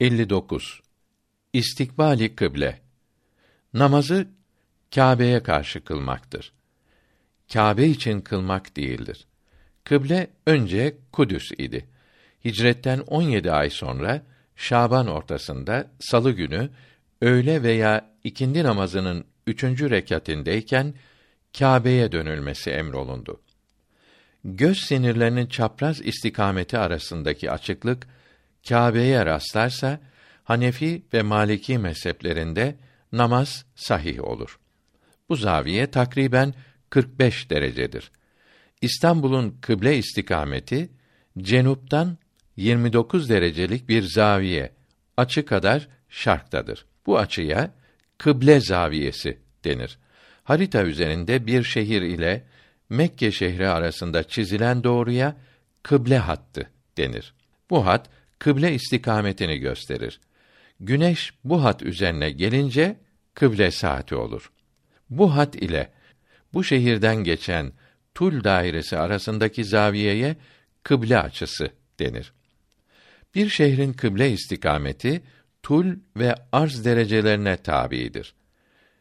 59. İstikbali kıble. Namazı Kâbe'ye karşı kılmaktır. Kâbe için kılmak değildir. Kıble önce Kudüs idi. Hicretten 17 ay sonra Şaban ortasında salı günü öğle veya ikindi namazının üçüncü rekatindeyken Kâbe'ye dönülmesi emrolundu. Göz sinirlerinin çapraz istikameti arasındaki açıklık Kâbe'ye rastlarsa Hanefi ve Maliki mezheplerinde namaz sahih olur. Bu zaviye takriben 45 derecedir. İstanbul'un kıble istikameti cenuptan 29 derecelik bir zaviye açı kadar şarktadır. Bu açıya kıble zaviyesi denir. Harita üzerinde bir şehir ile Mekke şehri arasında çizilen doğruya kıble hattı denir. Bu hat kıble istikametini gösterir. Güneş bu hat üzerine gelince kıble saati olur. Bu hat ile bu şehirden geçen Tul dairesi arasındaki zaviyeye kıble açısı denir. Bir şehrin kıble istikameti tul ve arz derecelerine tabiidir.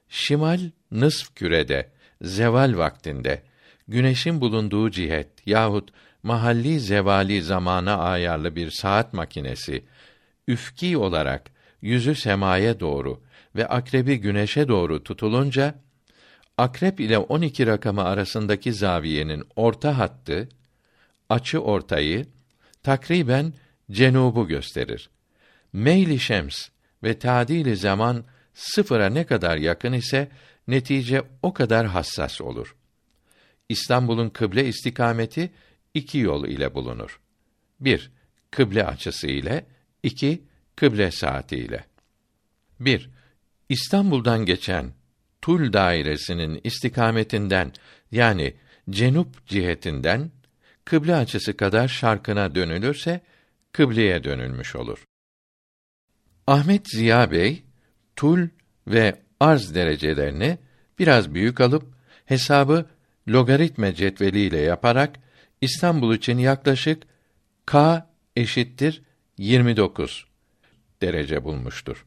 Şimal nısf kürede zeval vaktinde güneşin bulunduğu cihet yahut mahalli zevali zamana ayarlı bir saat makinesi üfki olarak yüzü semaya doğru ve akrebi güneşe doğru tutulunca akrep ile 12 rakamı arasındaki zaviyenin orta hattı açı ortayı takriben cenubu gösterir. Meyli şems ve tadili zaman sıfıra ne kadar yakın ise netice o kadar hassas olur. İstanbul'un kıble istikameti iki yol ile bulunur. Bir, kıble açısı ile, iki, kıble saati ile. Bir, İstanbul'dan geçen Tul dairesinin istikametinden yani cenup cihetinden kıble açısı kadar şarkına dönülürse kıbleye dönülmüş olur. Ahmet Ziya Bey tul ve arz derecelerini biraz büyük alıp hesabı logaritme cetveliyle yaparak İstanbul için yaklaşık k eşittir 29 derece bulmuştur.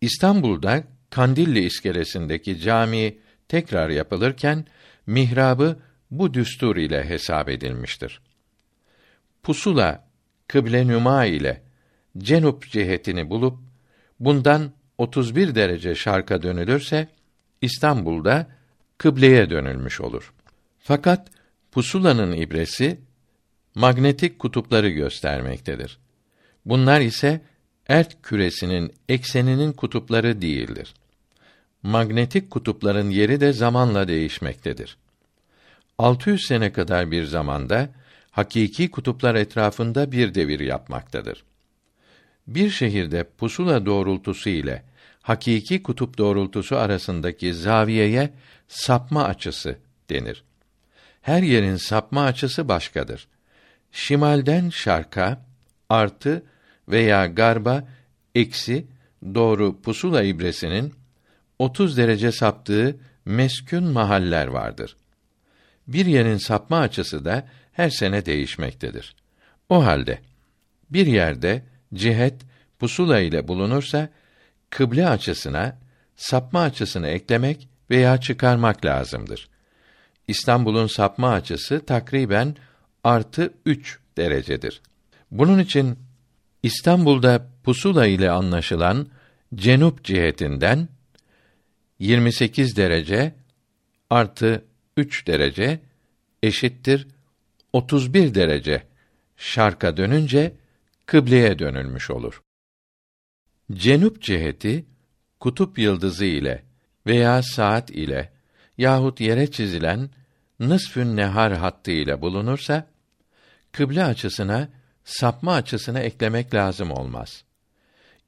İstanbul'da Kandilli iskelesindeki cami tekrar yapılırken mihrabı bu düstur ile hesap edilmiştir. Pusula kıble nüma ile cenup cihetini bulup bundan 31 derece şarka dönülürse İstanbul'da kıbleye dönülmüş olur. Fakat pusulanın ibresi magnetik kutupları göstermektedir. Bunlar ise ert küresinin ekseninin kutupları değildir. Magnetik kutupların yeri de zamanla değişmektedir. 600 sene kadar bir zamanda hakiki kutuplar etrafında bir devir yapmaktadır. Bir şehirde pusula doğrultusu ile hakiki kutup doğrultusu arasındaki zaviyeye sapma açısı denir. Her yerin sapma açısı başkadır. Şimalden şarka artı veya garba eksi doğru pusula ibresinin 30 derece saptığı meskün mahaller vardır. Bir yerin sapma açısı da her sene değişmektedir. O halde bir yerde cihet pusula ile bulunursa kıble açısına sapma açısını eklemek veya çıkarmak lazımdır. İstanbul'un sapma açısı takriben artı üç derecedir. Bunun için İstanbul'da pusula ile anlaşılan cenup cihetinden 28 derece artı 3 derece eşittir 31 derece şarka dönünce kıbleye dönülmüş olur. Cenup ciheti kutup yıldızı ile veya saat ile yahut yere çizilen nısfün nehar hattı ile bulunursa kıble açısına sapma açısını eklemek lazım olmaz.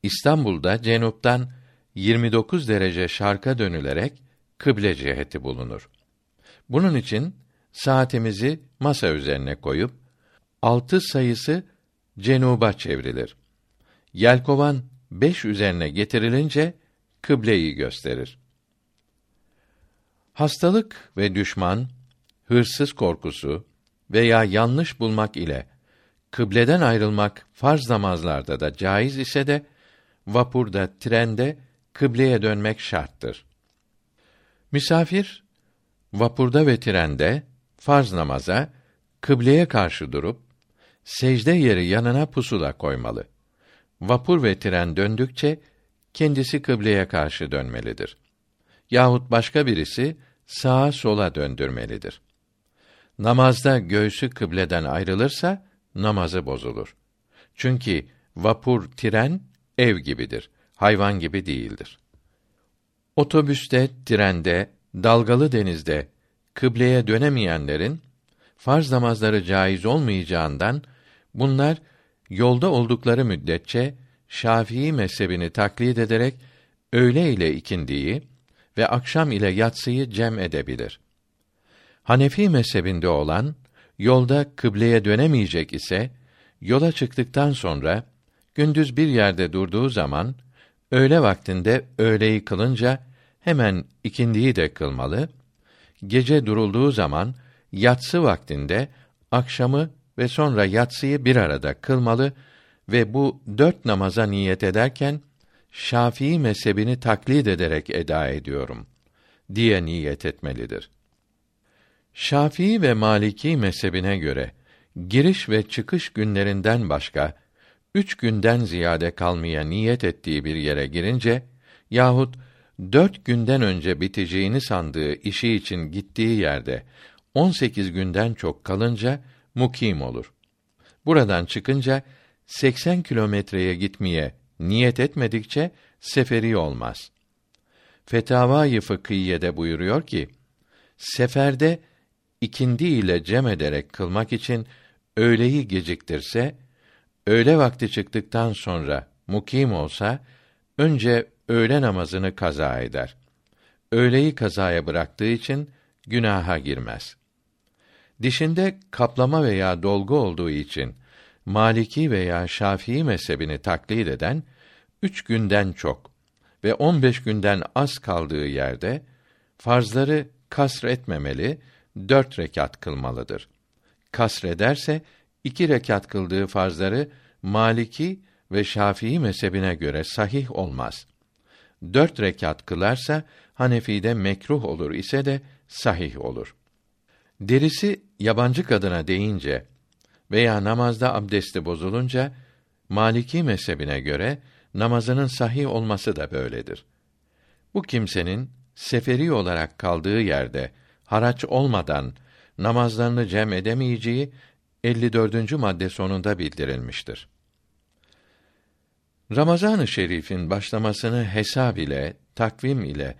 İstanbul'da cenuptan 29 derece şarka dönülerek kıble ciheti bulunur. Bunun için saatimizi masa üzerine koyup altı sayısı cenuba çevrilir. Yelkovan beş üzerine getirilince kıbleyi gösterir. Hastalık ve düşman, hırsız korkusu veya yanlış bulmak ile kıbleden ayrılmak farz namazlarda da caiz ise de vapurda, trende kıbleye dönmek şarttır. Misafir vapurda ve trende farz namaza kıbleye karşı durup secde yeri yanına pusula koymalı. Vapur ve tren döndükçe kendisi kıbleye karşı dönmelidir. Yahut başka birisi sağa sola döndürmelidir. Namazda göğsü kıbleden ayrılırsa namazı bozulur. Çünkü vapur, tren ev gibidir. Hayvan gibi değildir. Otobüste, trende, dalgalı denizde kıbleye dönemeyenlerin farz namazları caiz olmayacağından bunlar yolda oldukları müddetçe Şafii mezhebini taklit ederek öğle ile ikindiyi ve akşam ile yatsıyı cem edebilir. Hanefi mezhebinde olan yolda kıbleye dönemeyecek ise yola çıktıktan sonra gündüz bir yerde durduğu zaman öğle vaktinde öğleyi kılınca hemen ikindiyi de kılmalı. Gece durulduğu zaman yatsı vaktinde akşamı ve sonra yatsıyı bir arada kılmalı ve bu dört namaza niyet ederken Şafii mezhebini taklit ederek eda ediyorum diye niyet etmelidir. Şafii ve Maliki mezhebine göre giriş ve çıkış günlerinden başka üç günden ziyade kalmaya niyet ettiği bir yere girince yahut dört günden önce biteceğini sandığı işi için gittiği yerde on sekiz günden çok kalınca mukim olur. Buradan çıkınca 80 kilometreye gitmeye niyet etmedikçe seferi olmaz. Fetavâ-i Fıkhiye'de buyuruyor ki, seferde ikindi ile cem ederek kılmak için öğleyi geciktirse, öğle vakti çıktıktan sonra mukim olsa, önce öğle namazını kaza eder. Öğleyi kazaya bıraktığı için günaha girmez. Dişinde kaplama veya dolgu olduğu için Maliki veya Şafii mezhebini taklit eden üç günden çok ve on beş günden az kaldığı yerde farzları kasr etmemeli, dört rekat kılmalıdır. Kasrederse iki rekat kıldığı farzları Maliki ve Şafii mezhebine göre sahih olmaz. Dört rekat kılarsa Hanefi'de mekruh olur ise de sahih olur. Derisi yabancı kadına deyince veya namazda abdesti bozulunca Maliki mezhebine göre namazının sahih olması da böyledir. Bu kimsenin seferi olarak kaldığı yerde haraç olmadan namazlarını cem edemeyeceği 54. madde sonunda bildirilmiştir. Ramazan-ı Şerif'in başlamasını hesab ile, takvim ile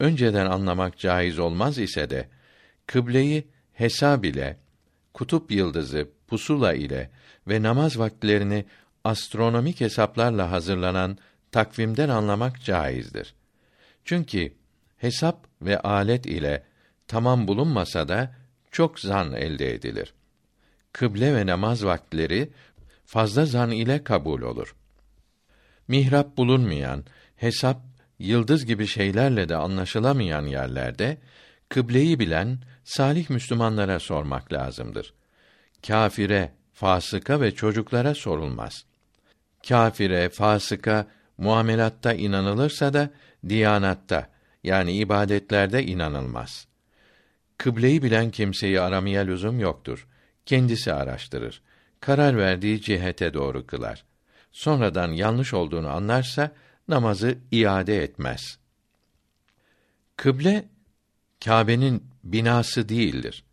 önceden anlamak caiz olmaz ise de kıbleyi hesab ile, kutup yıldızı, pusula ile ve namaz vakitlerini astronomik hesaplarla hazırlanan takvimden anlamak caizdir. Çünkü hesap ve alet ile tamam bulunmasa da çok zan elde edilir. Kıble ve namaz vakitleri fazla zan ile kabul olur. Mihrap bulunmayan, hesap, yıldız gibi şeylerle de anlaşılamayan yerlerde kıbleyi bilen salih Müslümanlara sormak lazımdır. Kafire, fasıka ve çocuklara sorulmaz. Kafire, fasıka muamelatta inanılırsa da diyanatta yani ibadetlerde inanılmaz. Kıbleyi bilen kimseyi aramaya lüzum yoktur. Kendisi araştırır. Karar verdiği cihete doğru kılar. Sonradan yanlış olduğunu anlarsa namazı iade etmez. Kıble Kâbe'nin binası değildir.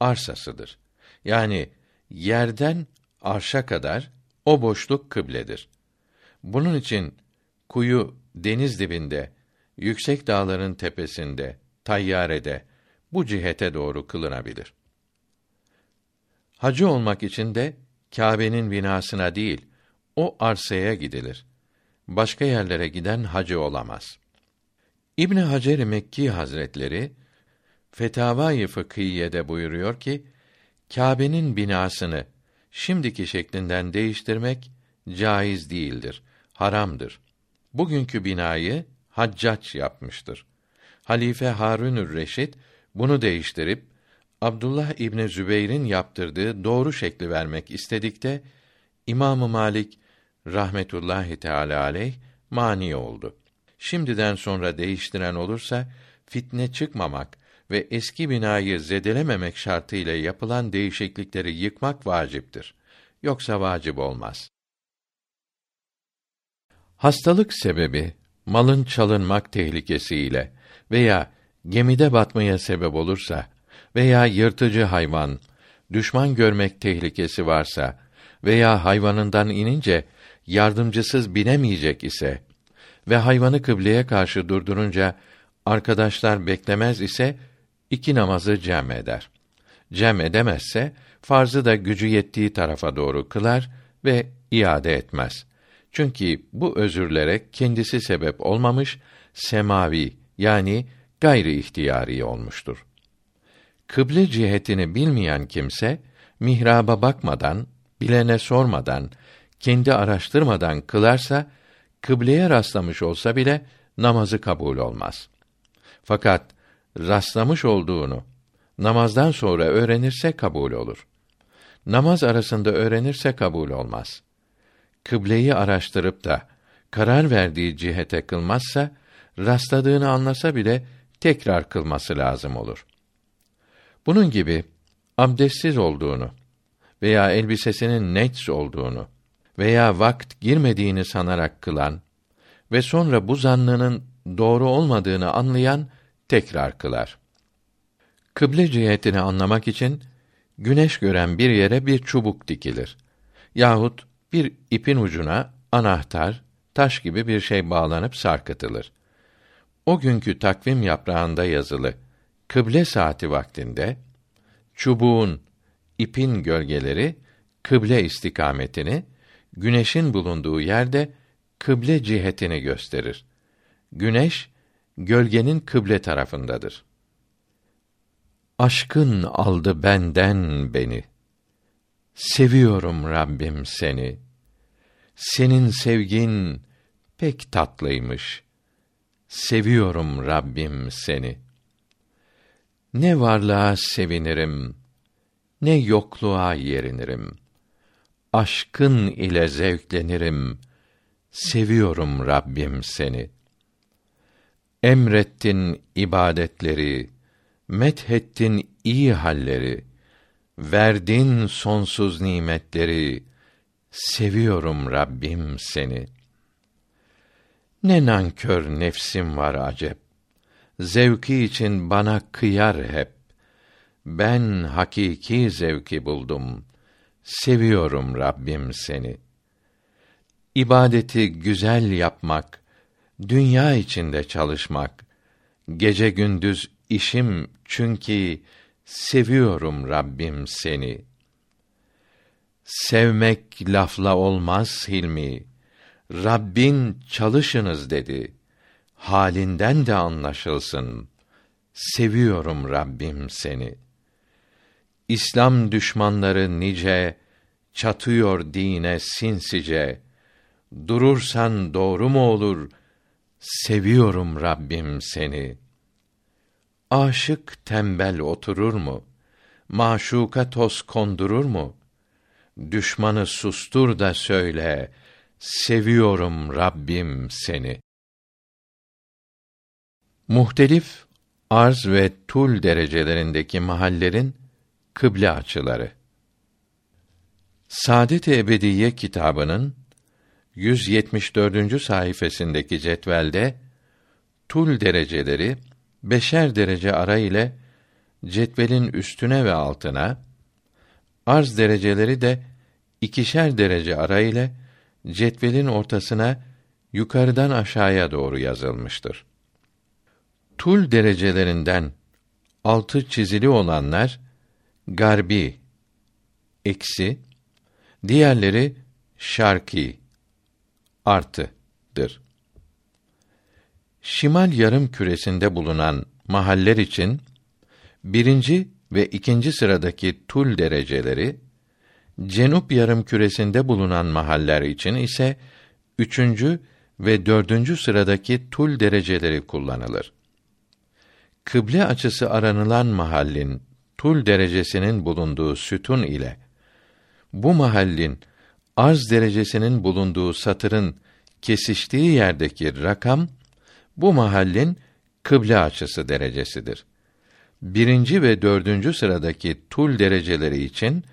Arsasıdır. Yani yerden arşa kadar o boşluk kıbledir. Bunun için kuyu deniz dibinde, yüksek dağların tepesinde, tayyarede bu cihete doğru kılınabilir. Hacı olmak için de Kâbe'nin binasına değil, o arsaya gidilir. Başka yerlere giden hacı olamaz. İbn Hacer Mekki Hazretleri Fetavai Fıkhiye'de buyuruyor ki Kâbe'nin binasını şimdiki şeklinden değiştirmek caiz değildir, haramdır. Bugünkü binayı Haccac yapmıştır. Halife Harunür Reşit bunu değiştirip Abdullah İbni Zübeyr'in yaptırdığı doğru şekli vermek istedikte İmam Malik rahmetullahi teala aleyh mani oldu. Şimdiden sonra değiştiren olursa fitne çıkmamak ve eski binayı zedelememek şartıyla yapılan değişiklikleri yıkmak vaciptir. Yoksa vacip olmaz. Hastalık sebebi malın çalınmak tehlikesiyle veya gemide batmaya sebep olursa veya yırtıcı hayvan düşman görmek tehlikesi varsa veya hayvanından inince yardımcısız binemeyecek ise ve hayvanı kıbleye karşı durdurunca arkadaşlar beklemez ise iki namazı cem eder. Cem edemezse farzı da gücü yettiği tarafa doğru kılar ve iade etmez. Çünkü bu özürlere kendisi sebep olmamış, semavi yani gayri ihtiyari olmuştur. Kıble cihetini bilmeyen kimse mihraba bakmadan, bilene sormadan, kendi araştırmadan kılarsa kıbleye rastlamış olsa bile namazı kabul olmaz. Fakat rastlamış olduğunu namazdan sonra öğrenirse kabul olur. Namaz arasında öğrenirse kabul olmaz. Kıbleyi araştırıp da karar verdiği cihete kılmazsa rastladığını anlasa bile tekrar kılması lazım olur. Bunun gibi abdestsiz olduğunu veya elbisesinin nets olduğunu veya vakt girmediğini sanarak kılan ve sonra bu zannının doğru olmadığını anlayan tekrar kılar. Kıble cihetini anlamak için güneş gören bir yere bir çubuk dikilir. Yahut bir ipin ucuna anahtar, taş gibi bir şey bağlanıp sarkıtılır. O günkü takvim yaprağında yazılı kıble saati vaktinde çubuğun, ipin gölgeleri kıble istikametini, güneşin bulunduğu yerde kıble cihetini gösterir. Güneş gölgenin kıble tarafındadır. Aşkın aldı benden beni. Seviyorum Rabbim seni. Senin sevgin pek tatlıymış. Seviyorum Rabbim seni. Ne varlığa sevinirim, ne yokluğa yerinirim. Aşkın ile zevklenirim. Seviyorum Rabbim seni. Emrettin ibadetleri, methettin iyi halleri, verdin sonsuz nimetleri. Seviyorum Rabbim seni. Ne nankör nefsim var acep. Zevki için bana kıyar hep. Ben hakiki zevki buldum. Seviyorum Rabbim seni. İbadeti güzel yapmak, dünya içinde çalışmak, gece gündüz işim çünkü seviyorum Rabbim seni. Sevmek lafla olmaz Hilmi. Rabbin çalışınız dedi. Halinden de anlaşılsın. Seviyorum Rabbim seni. İslam düşmanları nice çatıyor dine sinsice. Durursan doğru mu olur? Seviyorum Rabbim seni. Aşık tembel oturur mu? Maşuka toz kondurur mu? Düşmanı sustur da söyle, seviyorum Rabbim seni. Muhtelif arz ve tul derecelerindeki mahallerin kıble açıları. Saadet-i Ebediye kitabının 174. sayfasındaki cetvelde tul dereceleri beşer derece ara ile cetvelin üstüne ve altına, arz dereceleri de ikişer derece ara ile cetvelin ortasına yukarıdan aşağıya doğru yazılmıştır. Tul derecelerinden altı çizili olanlar garbi eksi diğerleri şarki artıdır. Şimal yarım küresinde bulunan mahaller için birinci ve ikinci sıradaki tul dereceleri, Cenup yarım küresinde bulunan mahaller için ise üçüncü ve dördüncü sıradaki tul dereceleri kullanılır. Kıble açısı aranılan mahallin tul derecesinin bulunduğu sütun ile bu mahallin arz derecesinin bulunduğu satırın kesiştiği yerdeki rakam bu mahallin kıble açısı derecesidir. Birinci ve dördüncü sıradaki tul dereceleri için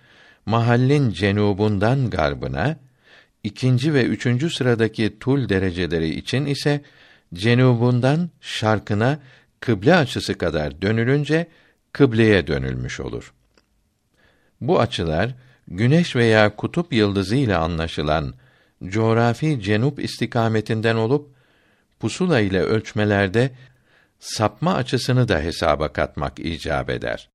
mahallin cenubundan garbına, ikinci ve üçüncü sıradaki tul dereceleri için ise cenubundan şarkına kıble açısı kadar dönülünce kıbleye dönülmüş olur. Bu açılar güneş veya kutup yıldızı ile anlaşılan coğrafi cenup istikametinden olup pusula ile ölçmelerde sapma açısını da hesaba katmak icap eder.